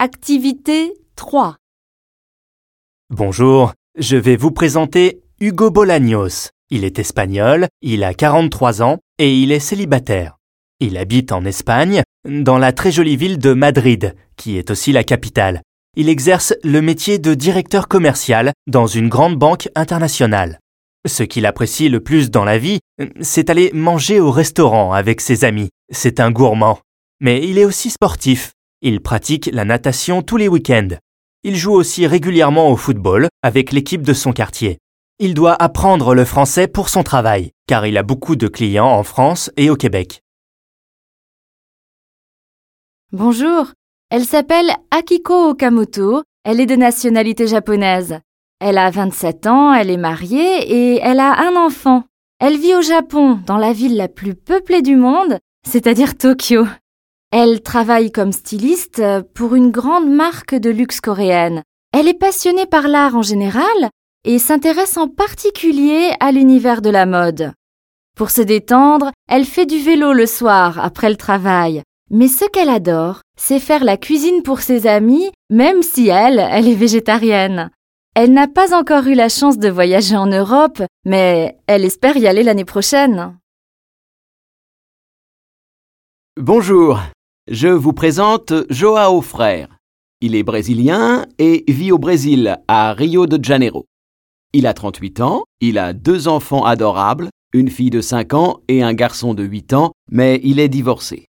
Activité 3. Bonjour, je vais vous présenter Hugo Bolaños. Il est espagnol, il a 43 ans et il est célibataire. Il habite en Espagne, dans la très jolie ville de Madrid, qui est aussi la capitale. Il exerce le métier de directeur commercial dans une grande banque internationale. Ce qu'il apprécie le plus dans la vie, c'est aller manger au restaurant avec ses amis. C'est un gourmand. Mais il est aussi sportif. Il pratique la natation tous les week-ends. Il joue aussi régulièrement au football avec l'équipe de son quartier. Il doit apprendre le français pour son travail, car il a beaucoup de clients en France et au Québec. Bonjour. Elle s'appelle Akiko Okamoto. Elle est de nationalité japonaise. Elle a 27 ans, elle est mariée et elle a un enfant. Elle vit au Japon, dans la ville la plus peuplée du monde, c'est-à-dire Tokyo. Elle travaille comme styliste pour une grande marque de luxe coréenne. Elle est passionnée par l'art en général et s'intéresse en particulier à l'univers de la mode. Pour se détendre, elle fait du vélo le soir après le travail. Mais ce qu'elle adore, c'est faire la cuisine pour ses amis, même si elle, elle est végétarienne. Elle n'a pas encore eu la chance de voyager en Europe, mais elle espère y aller l'année prochaine. Bonjour, je vous présente Joao Frère. Il est brésilien et vit au Brésil, à Rio de Janeiro. Il a 38 ans, il a deux enfants adorables, une fille de 5 ans et un garçon de 8 ans, mais il est divorcé.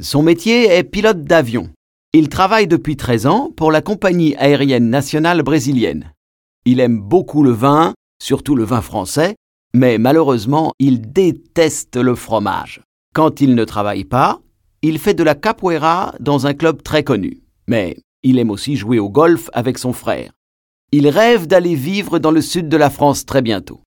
Son métier est pilote d'avion. Il travaille depuis 13 ans pour la compagnie aérienne nationale brésilienne. Il aime beaucoup le vin, surtout le vin français, mais malheureusement, il déteste le fromage. Quand il ne travaille pas, il fait de la capoeira dans un club très connu. Mais il aime aussi jouer au golf avec son frère. Il rêve d'aller vivre dans le sud de la France très bientôt.